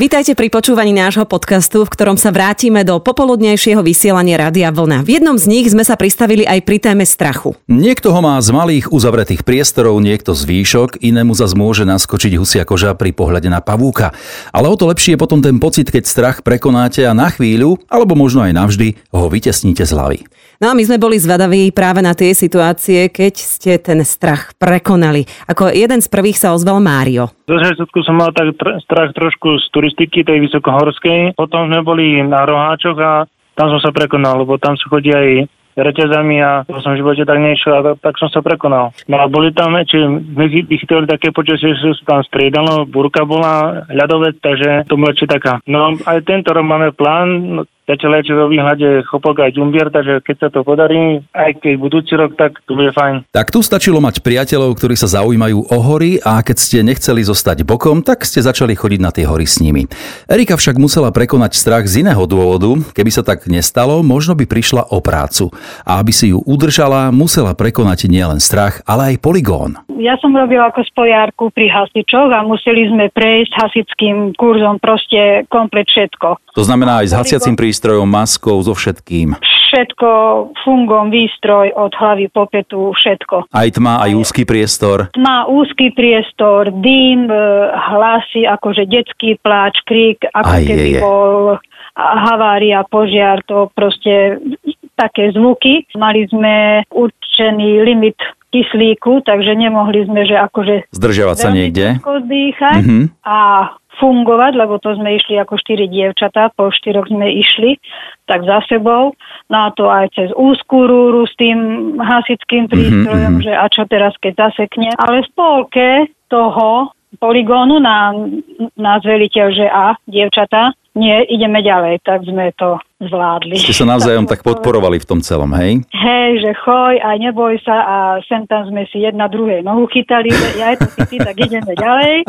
Vítajte pri počúvaní nášho podcastu, v ktorom sa vrátime do popoludnejšieho vysielania Rádia Vlna. V jednom z nich sme sa pristavili aj pri téme strachu. Niekto ho má z malých uzavretých priestorov, niekto z výšok, inému zas môže naskočiť husia koža pri pohľade na pavúka. Ale o to lepšie je potom ten pocit, keď strach prekonáte a na chvíľu, alebo možno aj navždy, ho vytesníte z hlavy. No a my sme boli zvadaví práve na tie situácie, keď ste ten strach prekonali. Ako jeden z prvých sa ozval Mário. Do začiatku som mal tak tr- strach trošku z turistiky, tej vysokohorskej. Potom sme boli na Roháčoch a tam som sa prekonal, lebo tam sú chodí aj reťazami a to som v živote tak nešiel a tak som sa prekonal. No a boli tam, či my vychytili také počasie, že sa tam striedalo, burka bola, ľadovec, takže to bolo taká. No aj tento rok máme plán, Zatiaľ je vo výhľade chopok aj ďumbier, takže keď sa to podarí, aj keď budúci rok, tak to bude fajn. Tak tu stačilo mať priateľov, ktorí sa zaujímajú o hory a keď ste nechceli zostať bokom, tak ste začali chodiť na tie hory s nimi. Erika však musela prekonať strach z iného dôvodu. Keby sa tak nestalo, možno by prišla o prácu. A aby si ju udržala, musela prekonať nielen strach, ale aj poligón. Ja som robila ako spojárku pri hasičoch a museli sme prejsť hasičským kurzom proste komplet všetko. To znamená aj s hasiacím prístrojom, maskou, so všetkým. Všetko, fungom, výstroj od hlavy po petu, všetko. Aj tma, aj úzky priestor. Má úzky priestor, dým, e, hlasy, akože detský pláč, krík, ako Aj, keby je, je. bol havária, požiar, to proste také zvuky. Mali sme určený limit kyslíku, takže nemohli sme, že akože Zdržiavať sa niekde. dýchať Mhm. a fungovať, lebo to sme išli ako štyri dievčatá, po štyroch sme išli, tak za sebou. No a to aj cez úzkú rúru s tým hasičským prístrojom, mhm. že a čo teraz, keď zasekne. Ale v polke toho poligónu nám nás veliteľ, že a, dievčatá, nie, ideme ďalej, tak sme to zvládli. Ste sa navzájom tak podporovali v tom celom, hej? Hej, že choj, aj neboj sa a sem tam sme si jedna druhej nohu chytali, že ja to si ty, tak ideme ďalej.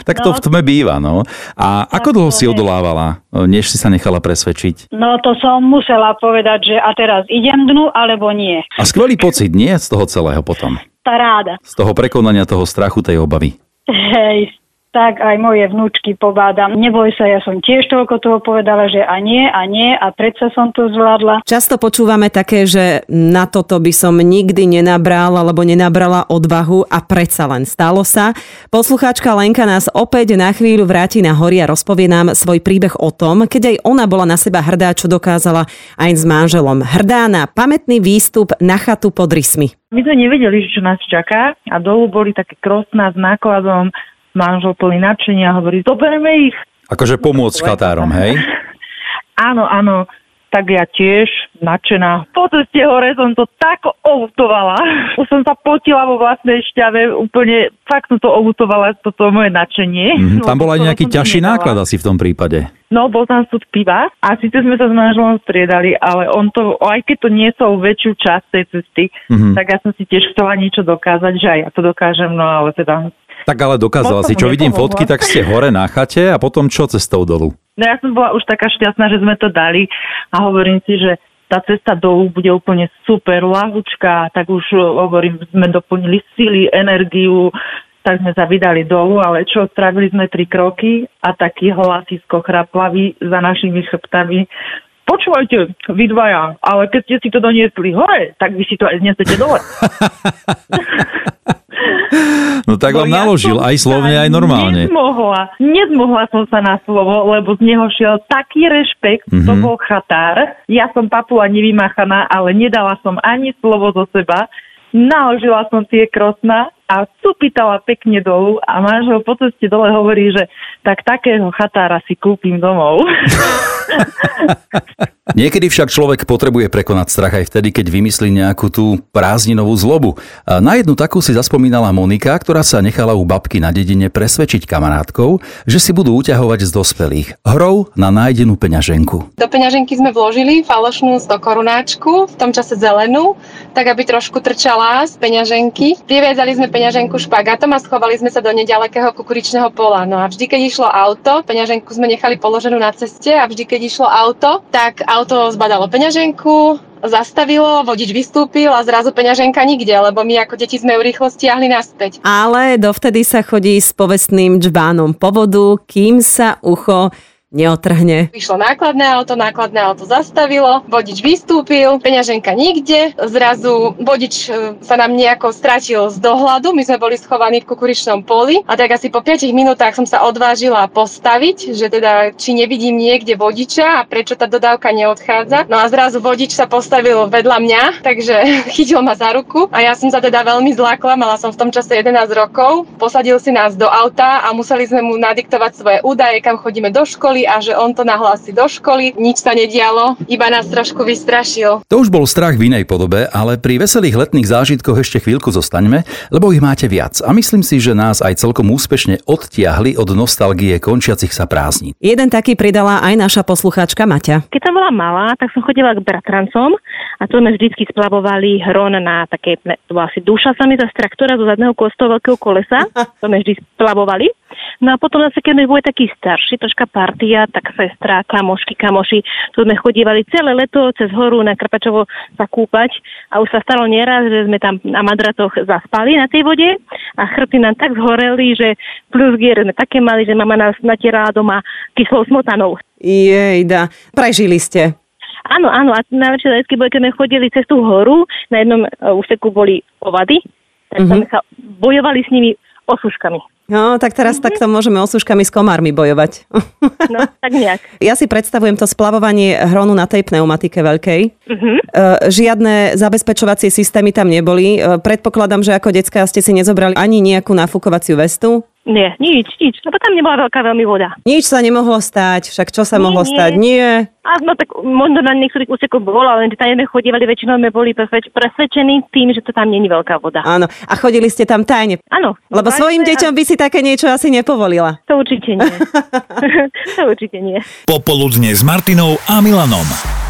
Tak to No. v tme býva, no. A ako Tak dlho to si je. odolávala, než si sa nechala presvedčiť? No to som musela povedať, že a teraz idem dnu, alebo nie. A skvelý pocit, nie? Z toho celého potom. Tá ráda. Z toho prekonania toho strachu, tej obavy. Hej, tak aj moje vnúčky pobádam. Neboj sa, ja som tiež toľko toho povedala, že a nie, a nie, a predsa som to zvládla. Často počúvame také, že na toto by som nikdy nenabral alebo nenabrala odvahu a predsa len stalo sa. Poslucháčka Lenka nás opäť na chvíľu vráti na hory a rozpovie nám svoj príbeh o tom, keď aj ona bola na seba hrdá, čo dokázala aj s manželom. Hrdá na pamätný výstup na chatu pod rysmi. My sme nevedeli, že čo nás čaká a dolu boli také krosná s nákladom, manžel plný nadšenia a hovorí, zoberieme ich. Akože pomôcť chatárom, hej? Áno, áno, tak ja tiež nadšená. Po ceste hore som to tak outovala. Už som sa potila vo vlastnej šťave, úplne fakt som to outovala, toto moje nadšenie. Mhm, Tam bol aj nejaký ťažší náklad asi v tom prípade. No, bol tam súd piva a síce sme sa s manželom striedali, ale on to, aj keď to niesol väčšiu časť tej cesty, Mhm. tak ja som si tiež chcela niečo dokázať, že aj ja to dokážem, no ale teda Tak ale dokázala si, čo vidím fotky, tak ste hore na chate a potom čo cestou dolu? No ja som bola už taká šťastná, že sme to dali a hovorím si, že tá cesta dolu bude úplne super, ľahučká, tak už uh, hovorím, sme doplnili sily, energiu, tak sme sa vydali dolu, ale čo, spravili sme tri kroky a taký hlasisko chraplavý za našimi chrbtami. Počúvajte, vy dvaja, ale keď ste si to doniesli hore, tak vy si to aj znesete dole. No tak vám ja naložil aj slovne, aj normálne. Nezmohla, nezmohla som sa na slovo, lebo z neho šiel taký rešpekt, mm-hmm. to Mhm. bol chatár. Ja som papula nevymachaná, ale nedala som ani slovo zo seba. Naložila som tie krosna a cupitala pekne dolu a manžel po ceste dole hovorí, že tak takého chatára si kúpim domov. Niekedy však človek potrebuje prekonať strach aj vtedy, keď vymyslí nejakú tú prázdninovú zlobu. Na jednu takú si zaspomínala Monika, ktorá sa nechala u babky na dedine presvedčiť kamarátkou, že si budú uťahovať z dospelých hrou na nájdenú peňaženku. Do peňaženky sme vložili falošnú 100 korunáčku, v tom čase zelenú, tak aby trošku trčala z peňaženky. Priviezali sme peňaženku špagátom a schovali sme sa do nedalekého kukuričného pola. No a vždy, keď išlo auto, peňaženku sme nechali položenú na ceste a vždy, keď išlo auto, tak zbadalo peňaženku, zastavilo, vodič vystúpil a zrazu peňaženka nikde, lebo my ako deti sme ju rýchlo stiahli naspäť. Ale dovtedy sa chodí s povestným džbánom po vodu, kým sa ucho neotrhne. Vyšlo nákladné auto, nákladné auto zastavilo, vodič vystúpil, peňaženka nikde, zrazu vodič e, sa nám nejako stratil z dohľadu, my sme boli schovaní v kukuričnom poli a tak asi po 5 minútach som sa odvážila postaviť, že teda či nevidím niekde vodiča a prečo tá dodávka neodchádza. No a zrazu vodič sa postavil vedľa mňa, takže chytil ma za ruku a ja som sa teda veľmi zlákla, mala som v tom čase 11 rokov, posadil si nás do auta a museli sme mu nadiktovať svoje údaje, kam chodíme do školy, školy a že on to nahlási do školy. Nič sa nedialo, iba nás trošku vystrašil. To už bol strach v inej podobe, ale pri veselých letných zážitkoch ešte chvíľku zostaňme, lebo ich máte viac. A myslím si, že nás aj celkom úspešne odtiahli od nostalgie končiacich sa prázdnin. Jeden taký pridala aj naša poslucháčka Maťa. Keď som bola malá, tak som chodila k bratrancom a to sme vždycky splavovali hron na také, to bola asi duša sa mi z traktora zo zadného kostu veľkého kolesa. To sme vždy splavovali. No a potom zase, keď sme boli takí starší, troška partia, tak sestra, kamošky, kamoši, tu sme chodívali celé leto cez horu na Krpačovo sa kúpať a už sa stalo nieraz, že sme tam na madratoch zaspali na tej vode a chrbty nám tak zhoreli, že plus gier sme také mali, že mama nás natierala doma kyslou smotanou. Jejda, prežili ste. Áno, áno, a najlepšie zážitky boli, keď sme chodili cez tú horu, na jednom uh, úseku boli ovady, tak mm-hmm. sme sa bojovali s nimi osuškami. No, tak teraz mm-hmm. takto môžeme osuškami s komármi bojovať. No, tak nejak. Ja si predstavujem to splavovanie hronu na tej pneumatike veľkej. Mm-hmm. Žiadne zabezpečovacie systémy tam neboli. E, predpokladám, že ako detská ste si nezobrali ani nejakú nafúkovaciu vestu. Nie, nič, nič, lebo tam nebola veľká veľmi voda. Nič sa nemohlo stať, však čo sa Nie, mohlo nie. stať? Nie. A no tak možno na niektorých úsekoch bolo, ale tam sme chodívali, väčšinou sme boli presvedč- presvedčení tým, že to tam není veľká voda. Áno. A chodili ste tam tajne. Áno. Lebo svojim a- deťom by si také niečo asi nepovolila. To určite nie. to určite nie. Popoludne s Martinou a Milanom.